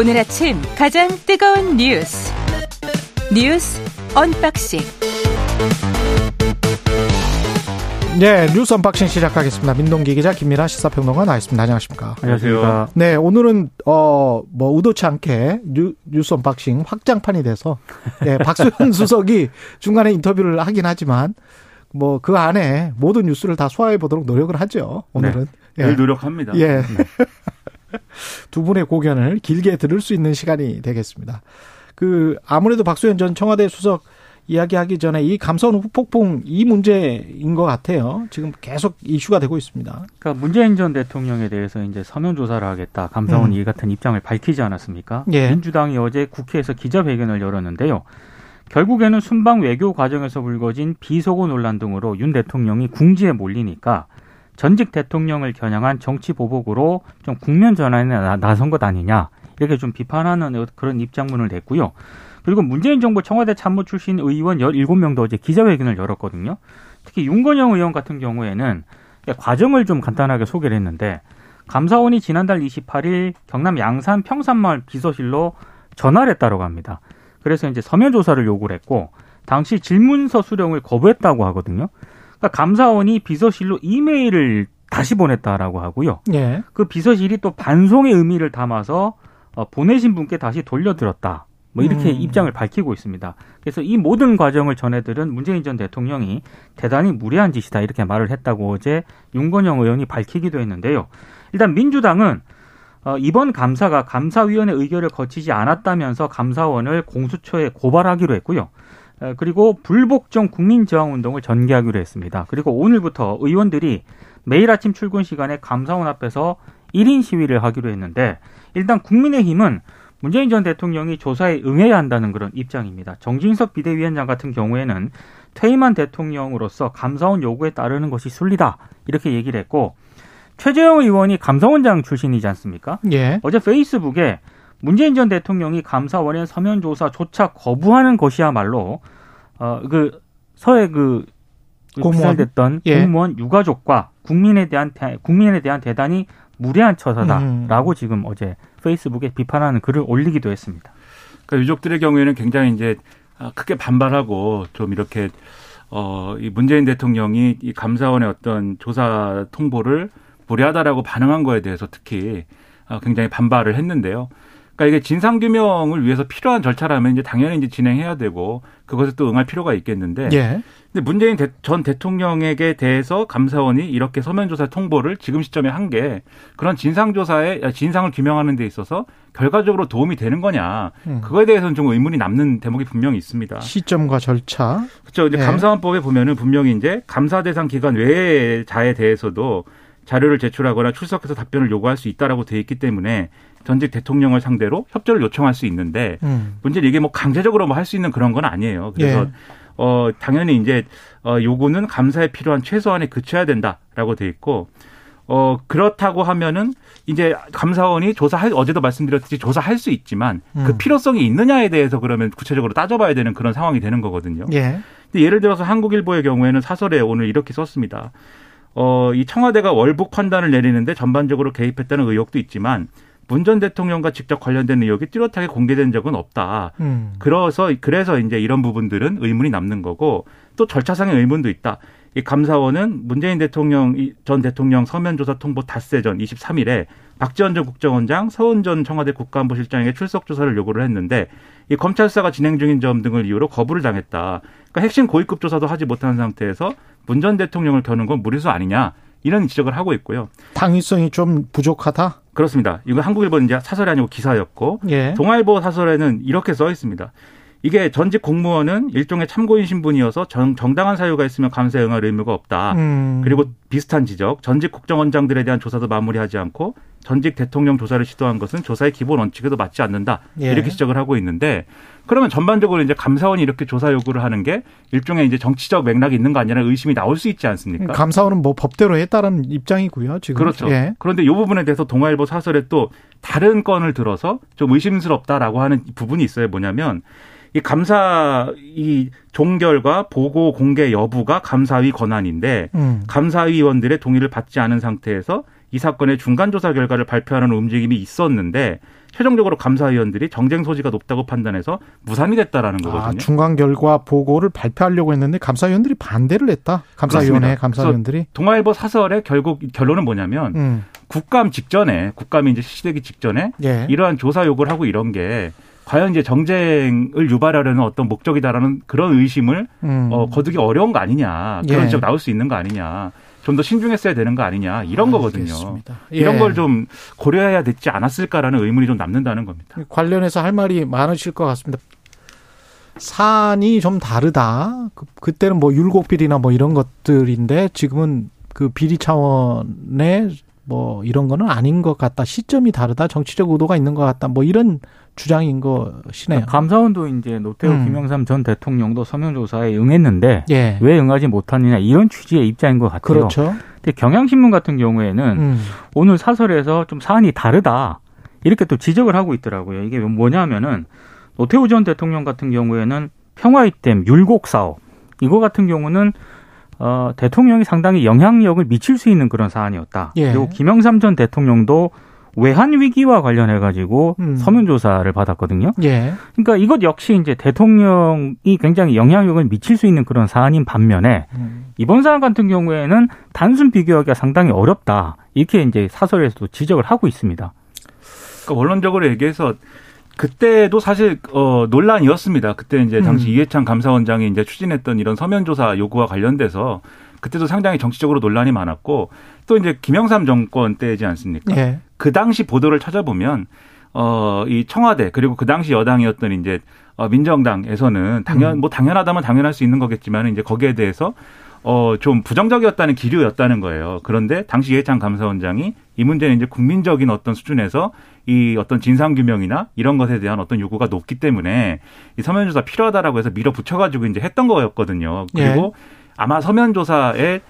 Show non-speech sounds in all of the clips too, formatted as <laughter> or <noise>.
오늘 아침 가장 뜨거운 뉴스 뉴스 unboxing 네, 뉴스 unboxing 시작하겠습니다. 민동기 기자 김민하 시사평론가 나와 있습니다. 안녕하십니까? 안녕하세요. 네, 오늘은 어 뭐 의도치 않게 뉴, 뉴스 unboxing 확장판이 돼서 네, <laughs> 박수현 수석이 중간에 인터뷰를 하긴 하지만 뭐 그 안에 모든 뉴스를 다 소화해 보도록 노력을 하죠. 오늘은. 네, 늘 노력합니다. 예. 두 분의 고견을 길게 들을 수 있는 시간이 되겠습니다. 그 아무래도 박수현 전 청와대 수석 이야기하기 전에 이 감사원 후폭풍 이 문제인 것 같아요. 지금 계속 이슈가 되고 있습니다. 그러니까 문재인 전 대통령에 대해서 이제 서면 조사를 하겠다. 감사원이 음. 이 같은 입장을 밝히지 않았습니까? 예. 민주당이 어제 국회에서 기자회견을 열었는데요. 결국에는 순방 외교 과정에서 불거진 비속어 논란 등으로 윤 대통령이 궁지에 몰리니까 전직 대통령을 겨냥한 정치 보복으로 좀 국면 전환에 나 선 것 아니냐 이렇게 좀 비판하는 그런 입장문을 냈고요. 그리고 문재인 정부 청와대 참모 출신 의원 17명도 어제 기자회견을 열었거든요. 특히 윤건영 의원 같은 경우에는 과정을 좀 간단하게 소개를 했는데 감사원이 지난달 28일 경남 양산 평산마을 비서실로 전화를 했다고 합니다. 그래서 이제 서면 조사를 요구를 했고 당시 질문서 수령을 거부했다고 하거든요. 그러니까 감사원이 비서실로 이메일을 다시 보냈다라고 하고요. 예. 그 비서실이 또 반송의 의미를 담아서 어, 보내신 분께 다시 돌려드렸다. 뭐 이렇게 음. 입장을 밝히고 있습니다. 그래서 이 모든 과정을 전해들은 문재인 전 대통령이 대단히 무례한 짓이다 이렇게 말을 했다고 어제 윤건영 의원이 밝히기도 했는데요. 일단 민주당은 어, 이번 감사가 감사위원회 의결을 거치지 않았다면서 감사원을 공수처에 고발하기로 했고요. 어, 그리고 불복종 국민저항운동을 전개하기로 했습니다. 그리고 오늘부터 의원들이 매일 아침 출근 시간에 감사원 앞에서 1인 시위를 하기로 했는데 일단 국민의힘은 문재인 전 대통령이 조사에 응해야 한다는 그런 입장입니다. 정진석 비대위원장 같은 경우에는 퇴임한 대통령으로서 감사원 요구에 따르는 것이 순리다 이렇게 얘기를 했고 최재형 의원이 감사원장 출신이지 않습니까? 예. 어제 페이스북에 문재인 전 대통령이 감사원의 서면 조사조차 거부하는 것이야말로 어그 서해 그 공무원 됐던 예. 공무원 유가족과 국민에 대한 국민에 대한 대단히 무례한 처사다라고 음. 지금 어제 페이스북에 비판하는 글을 올리기도 했습니다. 그러니까 유족들의 경우에는 굉장히 이제 아, 크게 반발하고 좀 이렇게 어, 이 문재인 대통령이 이 감사원의 어떤 조사 통보를 무례하다라고 반응한 거에 대해서 특히 아, 굉장히 반발을 했는데요. 그러니까 이게 진상 규명을 위해서 필요한 절차라면 이제 당연히 이제 진행해야 되고 그것에 또 응할 필요가 있겠는데. 예. 근데 문재인 전 대통령에게 대해서 감사원이 이렇게 서면조사 통보를 지금 시점에 한 게 그런 진상조사에 진상을 규명하는 데 있어서 결과적으로 도움이 되는 거냐. 음. 그거에 대해서는 좀 의문이 남는 대목이 분명히 있습니다. 시점과 절차. 그렇죠. 이제 예. 감사원법에 보면은 분명히 이제 감사 대상 기관 외의 자에 대해서도 자료를 제출하거나 출석해서 답변을 요구할 수 있다라고 돼 있기 때문에 전직 대통령을 상대로 협조를 요청할 수 있는데 음. 문제는 이게 뭐 강제적으로 뭐 할 수 있는 그런 건 아니에요. 그래서 예. 어 당연히 이제 어 요구는 감사에 필요한 최소한에 그쳐야 된다라고 돼 있고 어 그렇다고 하면은 이제 감사원이 조사할 어제도 말씀드렸듯이 조사할 수 있지만 그 음. 그 필요성이 있느냐에 대해서 그러면 구체적으로 따져봐야 되는 그런 상황이 되는 거거든요. 예. 근데 예를 들어서 한국일보의 경우에는 사설에 오늘 이렇게 썼습니다. 어, 이 청와대가 월북 판단을 내리는데 전반적으로 개입했다는 의혹도 있지만 문 전 대통령과 직접 관련된 의혹이 뚜렷하게 공개된 적은 없다. 음. 그래서 그래서 이제 이런 부분들은 의문이 남는 거고 또 절차상의 의문도 있다. 이 감사원은 문재인 대통령 전 대통령 서면 조사 통보 닷새 전 23일에 박지원 전 국정원장, 서훈 전 청와대 국가안보실장에게 출석 조사를 요구를 했는데 이 검찰 수사가 진행 중인 점 등을 이유로 거부를 당했다. 그러니까 핵심 고위급 조사도 하지 못한 상태에서 문 전 대통령을 겨눈 건 무리수 아니냐. 이런 지적을 하고 있고요. 당위성이 좀 부족하다? 그렇습니다. 이거 한국일보 이제 사설이 아니고 기사였고 예. 동아일보 사설에는 이렇게 써 있습니다. 이게 전직 공무원은 일종의 참고인 신분이어서 정, 정당한 사유가 있으면 감사에 응할 의무가 없다. 음. 그리고 비슷한 지적, 전직 국정원장들에 대한 조사도 마무리하지 않고 전직 대통령 조사를 시도한 것은 조사의 기본 원칙에도 맞지 않는다. 예. 이렇게 지적을 하고 있는데 그러면 전반적으로 이제 감사원이 이렇게 조사 요구를 하는 게 일종의 이제 정치적 맥락이 있는 거 아니냐는 의심이 나올 수 있지 않습니까? 감사원은 뭐 법대로 했다는 입장이고요. 지금 그렇죠. 예. 그런데 이 부분에 대해서 동아일보 사설에 또 다른 건을 들어서 좀 의심스럽다라고 하는 부분이 있어요. 뭐냐면 이 감사 이 종결과 보고 공개 여부가 감사위 권한인데 음. 감사위원들의 동의를 받지 않은 상태에서 이 사건의 중간 조사 결과를 발표하는 움직임이 있었는데 최종적으로 감사위원들이 정쟁 소지가 높다고 판단해서 무산이 됐다라는 아, 거거든요. 아, 중간 결과 보고를 발표하려고 했는데 감사위원들이 반대를 했다. 감사위원회 감사위원들이. 동아일보 사설의 결국 결론은 뭐냐면 음. 국감 직전에 국감이 이제 실시되기 직전에 예. 이러한 조사 요구를 하고 이런 게 과연 이제 정쟁을 유발하려는 어떤 목적이다라는 그런 의심을 음. 어, 거두기 어려운 거 아니냐 그런 예. 지적 나올 수 있는 거 아니냐 좀 더 신중했어야 되는 거 아니냐 이런 아, 거거든요. 예. 이런 걸 좀 고려해야 됐지 않았을까라는 의문이 좀 남는다는 겁니다. 관련해서 할 말이 많으실 것 같습니다. 사안이 좀 다르다. 그, 그때는 뭐 율곡 비리나 뭐 이런 것들인데 지금은 그 비리 차원의 뭐 이런 거는 아닌 것 같다. 시점이 다르다. 정치적 의도가 있는 것 같다. 뭐 이런 주장인 것이네요. 감사원도 이제 노태우 음. 김영삼 전 대통령도 서면 조사에 응했는데 예. 왜 응하지 못하느냐 이런 취지의 입장인 것 같아요. 그렇죠. 근데 경향신문 같은 경우에는 음. 오늘 사설에서 좀 사안이 다르다 이렇게 또 지적을 하고 있더라고요. 이게 뭐냐면은 노태우 전 대통령 같은 경우에는 평화이댐 율곡 사업 이거 같은 경우는 어, 대통령이 상당히 영향력을 미칠 수 있는 그런 사안이었다. 예. 그리고 김영삼 전 대통령도 외환 위기와 관련해 가지고 음. 서면 조사를 받았거든요. 예. 그러니까 이것 역시 이제 대통령이 굉장히 영향력을 미칠 수 있는 그런 사안인 반면에 음. 이번 사안 같은 경우에는 단순 비교하기가 상당히 어렵다. 이렇게 이제 사설에서도 지적을 하고 있습니다. 그러니까 원론적으로 얘기해서 그때도 사실 어 논란이었습니다. 그때 이제 당시 음. 이해창 감사원장이 이제 추진했던 이런 서면 조사 요구와 관련돼서 그때도 상당히 정치적으로 논란이 많았고 또 이제 김영삼 정권 때지 않습니까? 예. 그 당시 보도를 찾아보면 어이 청와대 그리고 그 당시 여당이었던 이제 어 민정당에서는 당연 음. 뭐 당연하다면 당연할 수 있는 거겠지만 이제 거기에 대해서 어, 좀 부정적이었다는 기류였다는 거예요. 그런데 당시 이해창 감사원장이 이 문제는 이제 국민적인 어떤 수준에서 이 어떤 진상규명이나 이런 것에 대한 어떤 요구가 높기 때문에 이 서면조사 필요하다라고 해서 밀어붙여가지고 이제 했던 거였거든요. 그리고 예. 아마 서면조사에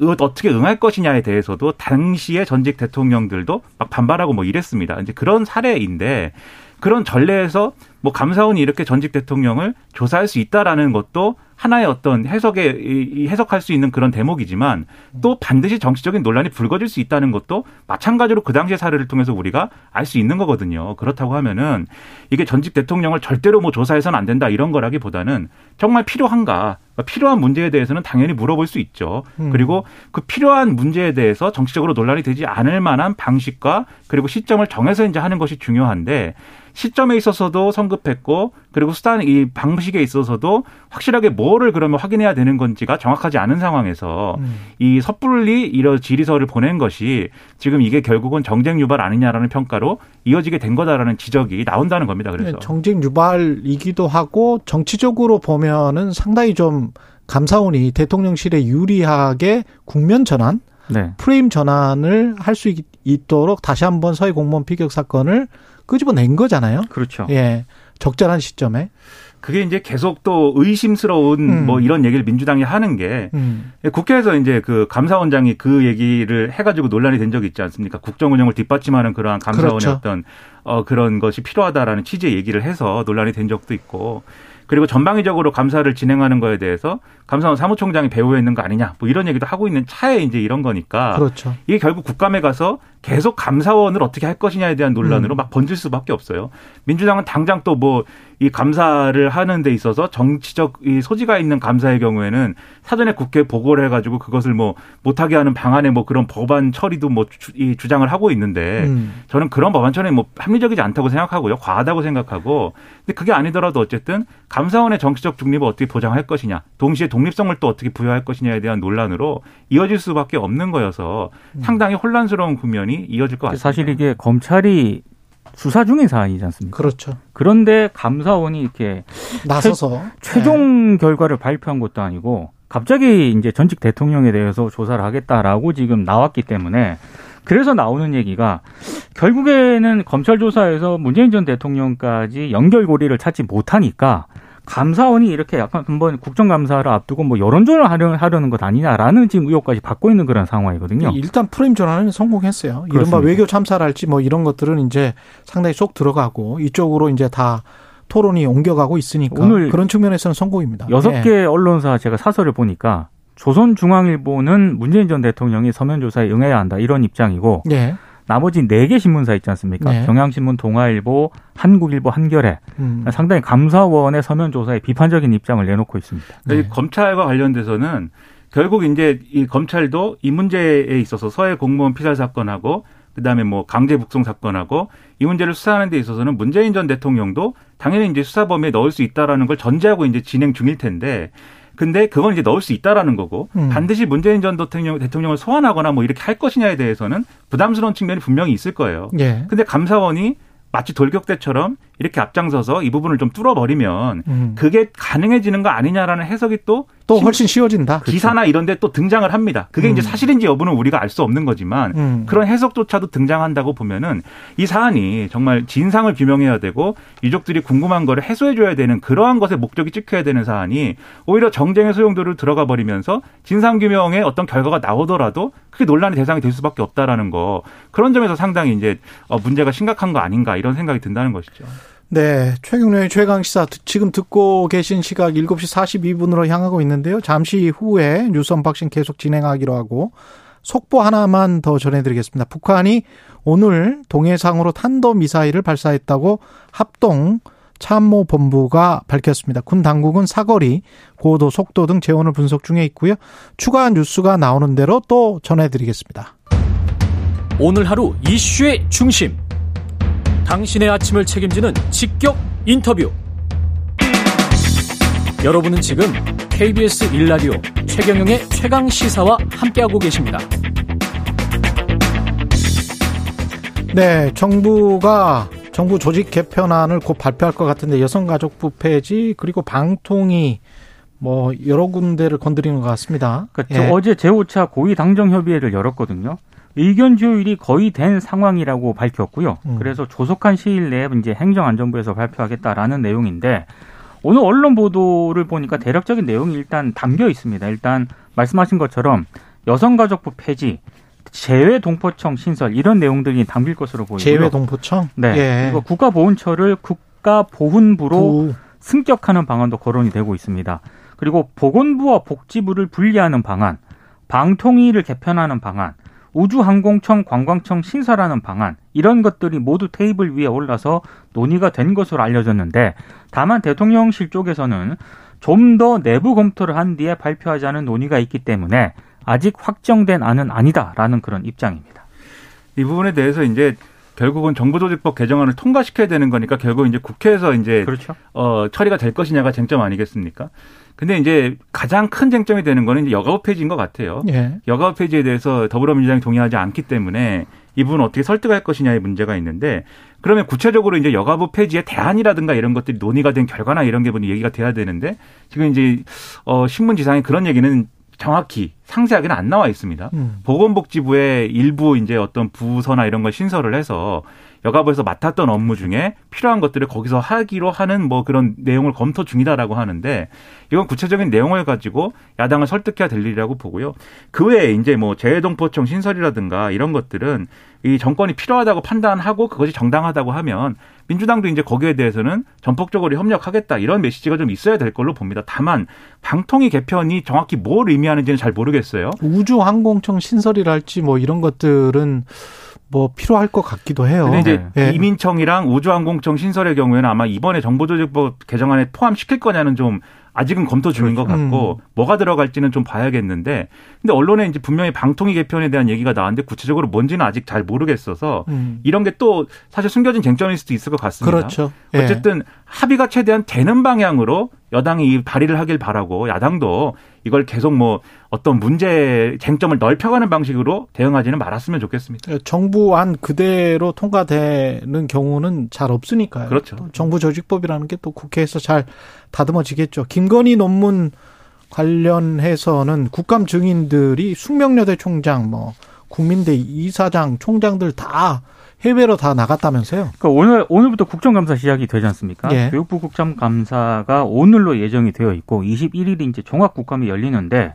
어떻게 응할 것이냐에 대해서도 당시의 전직 대통령들도 막 반발하고 뭐 이랬습니다. 이제 그런 사례인데 그런 전례에서 뭐 감사원이 이렇게 전직 대통령을 조사할 수 있다라는 것도 하나의 어떤 해석에 해석할 수 있는 그런 대목이지만 또 반드시 정치적인 논란이 불거질 수 있다는 것도 마찬가지로 그 당시의 사례를 통해서 우리가 알 수 있는 거거든요. 그렇다고 하면은 이게 전직 대통령을 절대로 뭐 조사해서는 안 된다 이런 거라기보다는 정말 필요한가 필요한 문제에 대해서는 당연히 물어볼 수 있죠. 음. 그리고 그 필요한 문제에 대해서 정치적으로 논란이 되지 않을 만한 방식과 그리고 시점을 정해서 이제 하는 것이 중요한데 시점에 있어서도 성급했고 그리고 수단 이 방식에 있어서도 확실하게 뭐를 그러면 확인해야 되는 건지가 정확하지 않은 상황에서 음. 이 섣불리 이런 질의서를 보낸 것이 지금 이게 결국은 정쟁 유발 아니냐라는 평가로 이어지게 된 거다라는 지적이 나온다는 겁니다. 그래서 네, 정쟁 유발이기도 하고 정치적으로 보면은 상당히 좀 감사원이 대통령실에 유리하게 국면 전환 네. 프레임 전환을 할 수 있도록 다시 한번 서해 공무원 피격 사건을 끄집어낸 거잖아요. 그렇죠. 예. 적절한 시점에. 그게 이제 계속 또 의심스러운 음. 뭐 이런 얘기를 민주당이 하는 게 음. 국회에서 이제 그 감사원장이 그 얘기를 해가지고 논란이 된 적이 있지 않습니까? 국정 운영을 뒷받침하는 그러한 감사원의 그렇죠. 어떤 어 그런 것이 필요하다라는 취지의 얘기를 해서 논란이 된 적도 있고 그리고 전방위적으로 감사를 진행하는 거에 대해서 감사원 사무총장이 배후에 있는 거 아니냐 뭐 이런 얘기도 하고 있는 차에 이제 이런 거니까 그렇죠. 이게 결국 국감에 가서 계속 감사원을 어떻게 할 것이냐에 대한 논란으로 음. 막 번질 수밖에 없어요. 민주당은 당장 또뭐 이 감사를 하는 데 있어서 정치적 이 소지가 있는 감사의 경우에는 사전에 국회 보고를 해가지고 그것을 뭐 못하게 하는 방안에 뭐 그런 법안 처리도 뭐 주, 이 주장을 하고 있는데 음. 저는 그런 법안 처리 뭐 합리적이지 않다고 생각하고요. 과하다고 생각하고 근데 그게 아니더라도 어쨌든 감사원의 정치적 중립을 어떻게 보장할 것이냐 동시에 독립성을 또 어떻게 부여할 것이냐에 대한 논란으로 이어질 수밖에 없는 거여서 음. 상당히 혼란스러운 국면이 이어질 것 같습니다. 사실 이게 검찰이 수사 중인 사안이지 않습니까? 그렇죠. 그런데 감사원이 이렇게 나서서 최, 종 네. 결과를 발표한 것도 아니고 갑자기 이제 전직 대통령에 대해서 조사를 하겠다라고 지금 나왔기 때문에 그래서 나오는 얘기가 결국에는 검찰 조사에서 문재인 전 대통령까지 연결고리를 찾지 못하니까 감사원이 이렇게 약간 한번 국정감사를 앞두고 뭐 여론전을 하려, 하려는 것 아니냐라는 지금 의혹까지 받고 있는 그런 상황이거든요. 일단 프레임 전환은 성공했어요. 그렇습니다. 이른바 외교 참사랄지 뭐 이런 것들은 이제 상당히 쏙 들어가고 이쪽으로 이제 다 토론이 옮겨가고 있으니까 오늘 그런 측면에서는 성공입니다. 여섯 개 예. 언론사 제가 사설을 보니까 조선중앙일보는 문재인 전 대통령이 서면 조사에 응해야 한다 이런 입장이고 예. 나머지 네 개 신문사 있지 않습니까? 네. 경향신문, 동아일보, 한국일보, 한겨레 음. 상당히 감사원의 서면 조사에 비판적인 입장을 내놓고 있습니다. 네. 검찰과 관련돼서는 결국 이제 이 검찰도 이 문제에 있어서 서해 공무원 피살 사건하고 그다음에 뭐 강제 북송 사건하고 이 문제를 수사하는 데 있어서는 문재인 전 대통령도 당연히 이제 수사 범위에 넣을 수 있다라는 걸 전제하고 이제 진행 중일 텐데 근데 그건 이제 넣을 수 있다라는 거고 음. 반드시 문재인 전 대통령, 대통령을 소환하거나 뭐 이렇게 할 것이냐에 대해서는 부담스러운 측면이 분명히 있을 거예요. 예. 근데 감사원이 마치 돌격대처럼 이렇게 앞장서서 이 부분을 좀 뚫어버리면 음. 그게 가능해지는 거 아니냐라는 해석이 또또 훨씬 쉬워진다. 기사나 이런 데 또 등장을 합니다. 그게 음. 이제 사실인지 여부는 우리가 알 수 없는 거지만 음. 그런 해석조차도 등장한다고 보면은 이 사안이 정말 진상을 규명해야 되고 유족들이 궁금한 거를 해소해 줘야 되는 그러한 것에 목적이 찍혀야 되는 사안이 오히려 정쟁의 소용도를 들어가 버리면서 진상 규명에 어떤 결과가 나오더라도 그게 논란의 대상이 될 수밖에 없다라는 거 그런 점에서 상당히 이제 어, 문제가 심각한 거 아닌가 이런 생각이 든다는 것이죠. 네. 최경영의 최강시사 지금 듣고 계신 시각 7시 42분으로 향하고 있는데요. 잠시 후에 뉴스 unboxing 계속 진행하기로 하고 속보 하나만 더 전해드리겠습니다. 북한이 오늘 동해상으로 탄도미사일을 발사했다고 합동 참모본부가 밝혔습니다. 군 당국은 사거리, 고도, 속도 등 제원을 분석 중에 있고요. 추가 뉴스가 나오는 대로 또 전해드리겠습니다. 오늘 하루 이슈의 중심. 당신의 아침을 책임지는 직격 인터뷰. 여러분은 지금 KBS 일라디오 최경영의 최강 시사와 함께하고 계십니다. 네, 정부가 정부 조직 개편안을 곧 발표할 것 같은데 여성가족부 폐지 그리고 방통위 뭐 여러 군데를 건드리는 것 같습니다. 그러니까 예. 어제 제5차 고위 당정 협의회를 열었거든요. 의견 조율이 거의 된 상황이라고 밝혔고요. 음. 그래서 조속한 시일 내에 이제 행정안전부에서 발표하겠다라는 내용인데 오늘 언론 보도를 보니까 대략적인 내용이 일단 담겨 있습니다. 일단 말씀하신 것처럼 여성가족부 폐지, 재외 동포청 신설 이런 내용들이 담길 것으로 보이고요. 재외 동포청? 네. 예. 그리고 국가보훈처를 국가보훈부로 부. 승격하는 방안도 거론이 되고 있습니다. 그리고 보건부와 복지부를 분리하는 방안, 방통위를 개편하는 방안, 우주항공청 관광청 신설하는 방안 이런 것들이 모두 테이블 위에 올라서 논의가 된 것으로 알려졌는데 다만 대통령실 쪽에서는 좀 더 내부 검토를 한 뒤에 발표하자는 논의가 있기 때문에 아직 확정된 안은 아니다라는 그런 입장입니다. 이 부분에 대해서 이제 결국은 정부조직법 개정안을 통과시켜야 되는 거니까 결국 이제 국회에서 이제 그렇죠. 어, 처리가 될 것이냐가 쟁점 아니겠습니까? 근데 이제 가장 큰 쟁점이 되는 거는 이제 여가부 폐지인 것 같아요. 예. 여가부 폐지에 대해서 더불어민주당이 동의하지 않기 때문에 이 부분 어떻게 설득할 것이냐의 문제가 있는데 그러면 구체적으로 이제 여가부 폐지의 대안이라든가 이런 것들이 논의가 된 결과나 이런 게 얘기가 돼야 되는데 지금 이제 어 신문 지상에 그런 얘기는 정확히 상세하게는 안 나와 있습니다. 음. 보건복지부의 일부 이제 어떤 부서나 이런 걸 신설을 해서 여가부에서 맡았던 업무 중에 필요한 것들을 거기서 하기로 하는 뭐 그런 내용을 검토 중이다라고 하는데 이건 구체적인 내용을 가지고 야당을 설득해야 될 일이라고 보고요. 그 외에 이제 뭐 재해동포청 신설이라든가 이런 것들은 이 정권이 필요하다고 판단하고 그것이 정당하다고 하면 민주당도 이제 거기에 대해서는 전폭적으로 협력하겠다 이런 메시지가 좀 있어야 될 걸로 봅니다. 다만 방통위 개편이 정확히 뭘 의미하는지는 잘 모르겠어요. 우주항공청 신설이랄지 뭐 이런 것들은 뭐 필요할 것 같기도 해요. 근데 이제 네. 이민청이랑 우주항공청 신설의 경우에는 아마 이번에 정보조직법 개정안에 포함시킬 거냐는 좀 아직은 검토 중인 그렇죠. 것 같고 음. 뭐가 들어갈지는 좀 봐야겠는데 근데 언론에 이제 분명히 방통위 개편에 대한 얘기가 나왔는데 구체적으로 뭔지는 아직 잘 모르겠어서 음. 이런 게 또 사실 숨겨진 쟁점일 수도 있을 것 같습니다. 그렇죠. 예. 어쨌든 합의가 최대한 되는 방향으로 여당이 이 발의를 하길 바라고 야당도 이걸 계속 뭐 어떤 문제 쟁점을 넓혀가는 방식으로 대응하지는 말았으면 좋겠습니다. 예, 정부안 그대로 통과되는 경우는 잘 없으니까요. 그렇죠. 정부 조직법이라는 게 또 국회에서 잘 다듬어지겠죠. 김건희 논문 관련해서는 국감 증인들이 숙명여대 총장, 뭐 국민대 이사장, 총장들 다 해외로 다 나갔다면서요? 그러니까 오늘 오늘부터 국정감사 시작이 되지 않습니까? 예. 교육부 국정감사가 오늘로 예정이 되어 있고 21일이 이제 종합 국감이 열리는데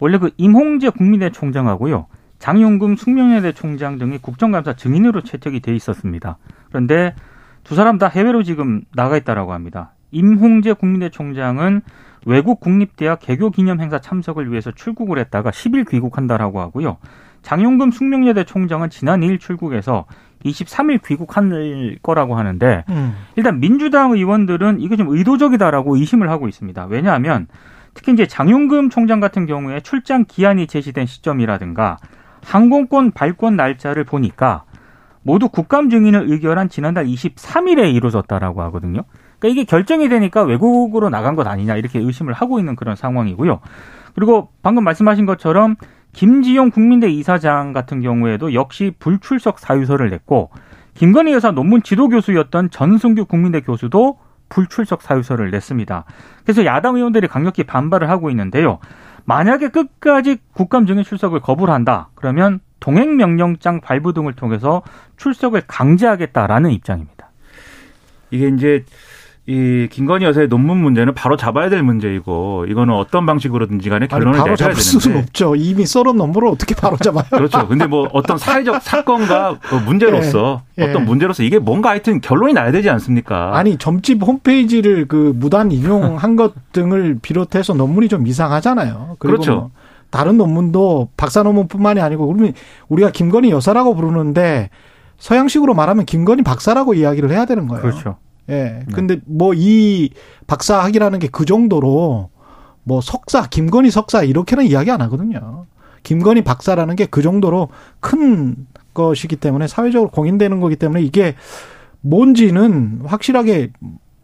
원래 그 임홍재 국민대 총장하고요. 장용금 숙명여대 총장 등이 국정감사 증인으로 채택이 돼 있었습니다. 그런데 두 사람 다 해외로 지금 나가 있다라고 합니다. 임홍재 국민대 총장은 외국 국립대학 개교 기념 행사 참석을 위해서 출국을 했다가 10일 귀국한다라고 하고요. 장용금 숙명여대 총장은 지난 2일 출국해서 23일 귀국할 거라고 하는데 음. 일단 민주당 의원들은 이게 좀 의도적이다라고 의심을 하고 있습니다. 왜냐하면 특히 이제 장용금 총장 같은 경우에 출장 기한이 제시된 시점이라든가 항공권 발권 날짜를 보니까 모두 국감 증인을 의결한 지난달 23일에 이루어졌다라고 하거든요. 그러니까 이게 결정이 되니까 외국으로 나간 것 아니냐 이렇게 의심을 하고 있는 그런 상황이고요. 그리고 방금 말씀하신 것처럼 김지용 국민대 이사장 같은 경우에도 역시 불출석 사유서를 냈고 김건희 여사 논문 지도 교수였던 전승규 국민대 교수도 불출석 사유서를 냈습니다. 그래서 야당 의원들이 강력히 반발을 하고 있는데요. 만약에 끝까지 국감 증인 출석을 거부를 한다. 그러면 동행 명령장 발부 등을 통해서 출석을 강제하겠다라는 입장입니다. 이게 이제 이 김건희 여사의 논문 문제는 바로 잡아야 될 문제이고 이거는 어떤 방식으로든지 간에 결론을 내줘야 잡을 되는데 수는 없죠. 이미 썰은 논문을 어떻게 바로 잡아요? 그렇죠. 근데 뭐 어떤 사회적 사건과 그 문제로서 예, <laughs> 예. 어떤 문제로서 이게 뭔가 하여튼 결론이 나야 되지 않습니까? 아니 점집 홈페이지를 그 무단 인용한 <laughs> 것 등을 비롯해서 논문이 좀 이상하잖아요. 그렇죠. 뭐 다른 논문도 박사 논문뿐만이 아니고 그러면 우리가 김건희 여사라고 부르는데 서양식으로 말하면 김건희 박사라고 이야기를 해야 되는 거예요. 그렇죠. 예. 네. 근데 뭐 이 박사 학위라는 게 그 정도로 뭐 석사, 김건희 석사 이렇게는 이야기 안 하거든요. 김건희 박사라는 게 그 정도로 큰 것이기 때문에 사회적으로 공인되는 거기 때문에 이게 뭔지는 확실하게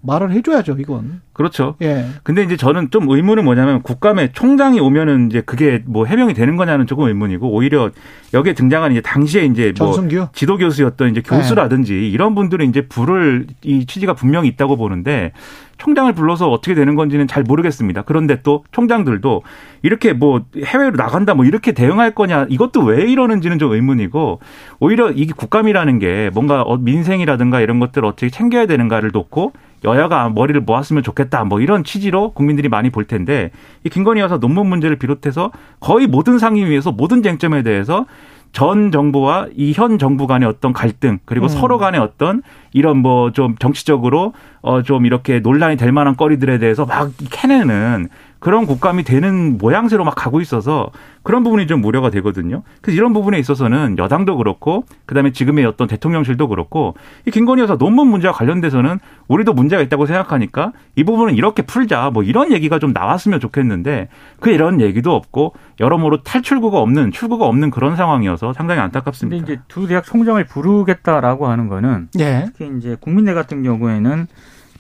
말을 해줘야죠, 이건. 그렇죠. 예. 근데 이제 저는 좀 의문은 뭐냐면 국감에 총장이 오면은 이제 그게 뭐 해명이 되는 거냐는 조금 의문이고 오히려 여기에 등장한 이제 당시에 이제 뭐? 지도 교수였던 이제 교수라든지 예. 이런 분들은 이제 부를 이 취지가 분명히 있다고 보는데 총장을 불러서 어떻게 되는 건지는 잘 모르겠습니다. 그런데 또 총장들도 이렇게 뭐 해외로 나간다 뭐 이렇게 대응할 거냐 이것도 왜 이러는지는 좀 의문이고 오히려 이게 국감이라는 게 뭔가 어, 민생이라든가 이런 것들을 어떻게 챙겨야 되는가를 놓고 여야가 머리를 모았으면 좋겠다 뭐 이런 취지로 국민들이 많이 볼 텐데 이 김건희 여사 논문 문제를 비롯해서 거의 모든 상임위에서 모든 쟁점에 대해서 전 정부와 이 현 정부 간의 어떤 갈등 그리고 음. 서로 간의 어떤 이런 뭐 좀 정치적으로 어 좀 이렇게 논란이 될 만한 거리들에 대해서 막 캐내는 그런 국감이 되는 모양새로 막 가고 있어서 그런 부분이 좀 우려가 되거든요. 그래서 이런 부분에 있어서는 여당도 그렇고 그다음에 지금의 어떤 대통령실도 그렇고 이 김건희 여사 논문 문제와 관련돼서는 우리도 문제가 있다고 생각하니까 이 부분은 이렇게 풀자 뭐 이런 얘기가 좀 나왔으면 좋겠는데 그 이런 얘기도 없고 여러모로 탈출구가 없는 출구가 없는 그런 상황이어서 상당히 안타깝습니다. 근데 이제 두 대학 총장을 부르겠다라고 하는 거는 예. 특히 이제 국민대 같은 경우에는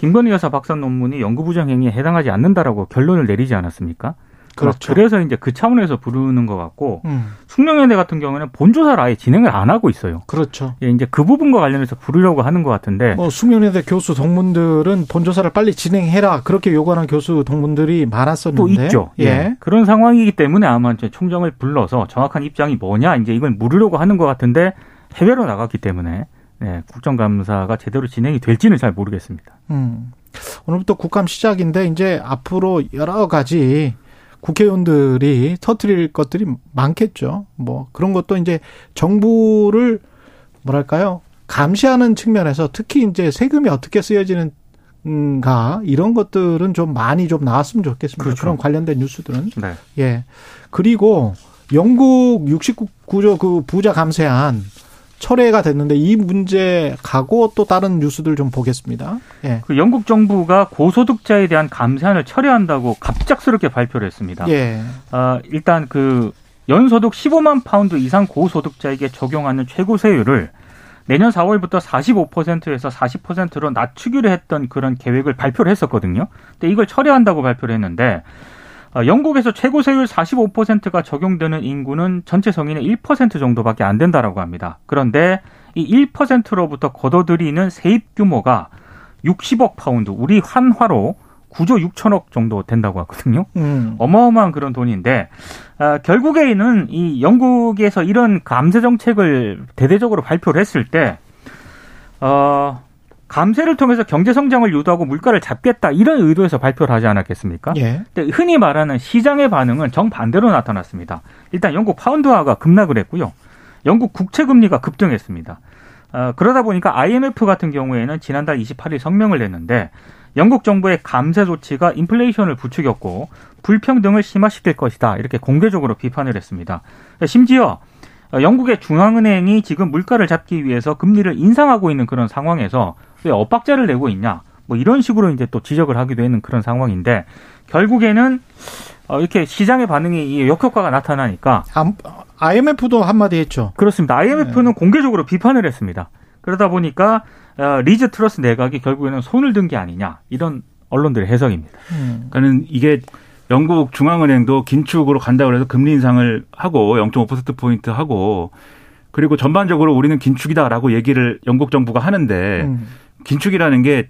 김건희 여사 박사 논문이 연구부정 행위에 해당하지 않는다라고 결론을 내리지 않았습니까? 그렇죠. 그래서 이제 그 차원에서 부르는 것 같고 음. 숙명여대 같은 경우는 본조사를 아예 진행을 안 하고 있어요. 그렇죠. 예, 이제 그 부분과 관련해서 부르려고 하는 것 같은데. 뭐 숙명여대 교수 동문들은 본조사를 빨리 진행해라 그렇게 요구하는 교수 동문들이 많았었는데. 또 있죠. 예. 예. 그런 상황이기 때문에 아마 이제 총장을 불러서 정확한 입장이 뭐냐 이제 이걸 물으려고 하는 것 같은데 해외로 나갔기 때문에 네, 국정감사가 제대로 진행이 될지는 잘 모르겠습니다. 음. 오늘부터 국감 시작인데 이제 앞으로 여러 가지 국회의원들이 터트릴 것들이 많겠죠. 뭐 그런 것도 이제 정부를 뭐랄까요 감시하는 측면에서 특히 이제 세금이 어떻게 쓰여지는 가 이런 것들은 좀 많이 좀 나왔으면 좋겠습니다. 그렇죠. 그런 관련된 뉴스들은 네. 예 그리고 영국 69조 그 부자 감세안 철회가 됐는데 이 문제 가고 또 다른 뉴스들 좀 보겠습니다. 예. 그 영국 정부가 고소득자에 대한 감세안을 철회한다고 갑작스럽게 발표를 했습니다. 예. 어, 일단 그 연소득 15만 파운드 이상 고소득자에게 적용하는 최고 세율을 내년 4월부터 45%에서 40%로 낮추기로 했던 그런 계획을 발표를 했었거든요. 근데 이걸 철회한다고 발표를 했는데 어, 영국에서 최고 세율 45%가 적용되는 인구는 전체 성인의 1% 정도밖에 안 된다라고 합니다. 그런데 이 1%로부터 걷어들이는 세입 규모가 60억 파운드, 우리 원화로 9조 6천억 정도 된다고 하거든요. 음. 어마어마한 그런 돈인데 어, 결국에는 이 영국에서 이런 감세 정책을 대대적으로 발표를 했을 때 어, 감세를 통해서 경제 성장을 유도하고 물가를 잡겠다 이런 의도에서 발표를 하지 않았겠습니까? 예. 근데 흔히 말하는 시장의 반응은 정반대로 나타났습니다. 일단 영국 파운드화가 급락을 했고요. 영국 국채 금리가 급등했습니다. 어, 그러다 보니까 IMF 같은 경우에는 지난달 28일 성명을 냈는데 영국 정부의 감세 조치가 인플레이션을 부추겼고 불평등을 심화시킬 것이다. 이렇게 공개적으로 비판을 했습니다. 심지어 영국의 중앙은행이 지금 물가를 잡기 위해서 금리를 인상하고 있는 그런 상황에서 왜 엇박자를 내고 있냐. 뭐 이런 식으로 이제 또 지적을 하기도 했는 그런 상황인데 결국에는 어, 이렇게 시장의 반응이 역효과가 나타나니까 IMF도 한마디 했죠. 그렇습니다. IMF는 네. 공개적으로 비판을 했습니다. 그러다 보니까 어, 리즈 트러스 내각이 결국에는 손을 든 게 아니냐 이런 언론들의 해석입니다. 음. 그러니까는 이게 영국 중앙은행도 긴축으로 간다고 해서 금리 인상을 하고 0.5% 포인트 하고 그리고 전반적으로 우리는 긴축이다라고 얘기를 영국 정부가 하는데 음. 긴축이라는 게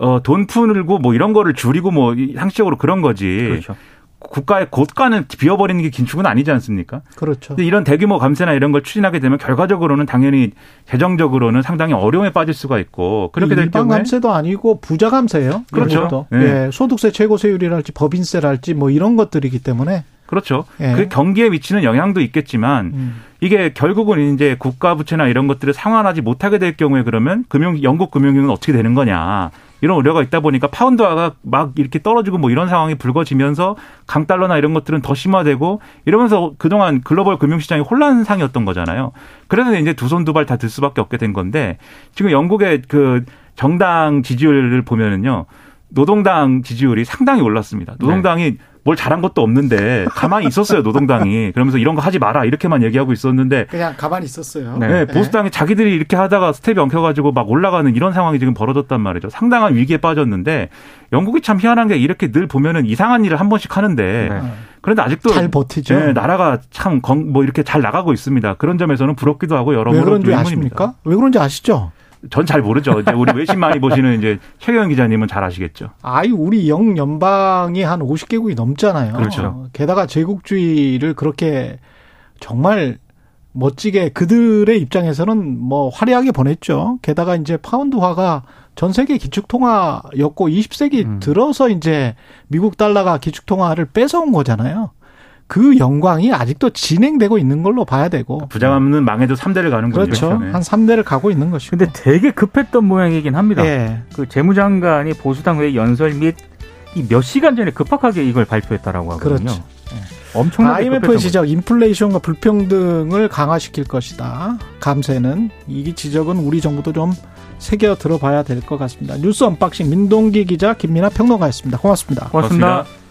어, 돈 풀고 뭐 이런 거를 줄이고 뭐 상식적으로 그런 거지. 그렇죠. 국가의 고가는 비워버리는 게 긴축은 아니지 않습니까? 그렇죠. 이런 대규모 감세나 이런 걸 추진하게 되면 결과적으로는 당연히 재정적으로는 상당히 어려움에 빠질 수가 있고 그렇게 될 경우에 감세도 아니고 부자 감세예요. 그렇죠. 네. 예, 소득세 최고 세율이랄지 법인세랄지 뭐 이런 것들이기 때문에 그렇죠. 예. 그 경기에 미치는 영향도 있겠지만 음. 이게 결국은 이제 국가 부채나 이런 것들을 상환하지 못하게 될 경우에 그러면 금융 영국 금융위기는 어떻게 되는 거냐 이런 우려가 있다 보니까 파운드화가 막 이렇게 떨어지고 뭐 이런 상황이 불거지면서 강달러나 이런 것들은 더 심화되고 이러면서 그동안 글로벌 금융시장이 혼란상이었던 거잖아요. 그래서 이제 두 손 두 발 다 들 수밖에 없게 된 건데 지금 영국의 그 정당 지지율을 보면은요. 노동당 지지율이 상당히 올랐습니다. 노동당이 네. 뭘 잘한 것도 없는데 가만히 있었어요 <laughs> 노동당이 그러면서 이런 거 하지 마라 이렇게만 얘기하고 있었는데 그냥 가만히 있었어요. 네, 네. 보수당이 자기들이 이렇게 하다가 스텝이 엉켜가지고 막 올라가는 이런 상황이 지금 벌어졌단 말이죠. 상당한 위기에 빠졌는데 영국이 참 희한한 게 이렇게 늘 보면은 이상한 일을 한 번씩 하는데 네. 그런데 아직도 잘 버티죠. 네, 나라가 참 뭐 이렇게 잘 나가고 있습니다. 그런 점에서는 부럽기도 하고 여러모로 왜 그런지 아십니까? 왜 그런지 아시죠? 전 잘 모르죠. 이제 우리 외신 많이 보시는 이제 최경 기자님은 잘 아시겠죠. 아이 우리 영 연방이 한 50개국이 넘잖아요. 그렇죠. 게다가 제국주의를 그렇게 정말 멋지게 그들의 입장에서는 뭐 화려하게 보냈죠. 게다가 이제 파운드화가 전 세계 기축통화였고 20세기 음. 들어서 이제 미국 달러가 기축통화를 뺏어온 거잖아요. 그 영광이 아직도 진행되고 있는 걸로 봐야 되고. 부자감은 망해도 3대를 가는 거죠. 그렇죠. 네. 한 3대를 가고 있는 것이고. 근데 되게 급했던 모양이긴 합니다. 예. 그 재무장관이 보수당 회의 연설 및 이 몇 시간 전에 급박하게 이걸 발표했다라고 하거든요. 그렇죠. 예. 엄청나게 IMF 지적 인플레이션과 불평등을 강화시킬 것이다. 감세는 이 지적은 우리 정부도 좀 새겨 들어봐야 될 것 같습니다. 뉴스 언박싱 민동기 기자 김민아 평론가였습니다. 고맙습니다. 고맙습니다. 고맙습니다.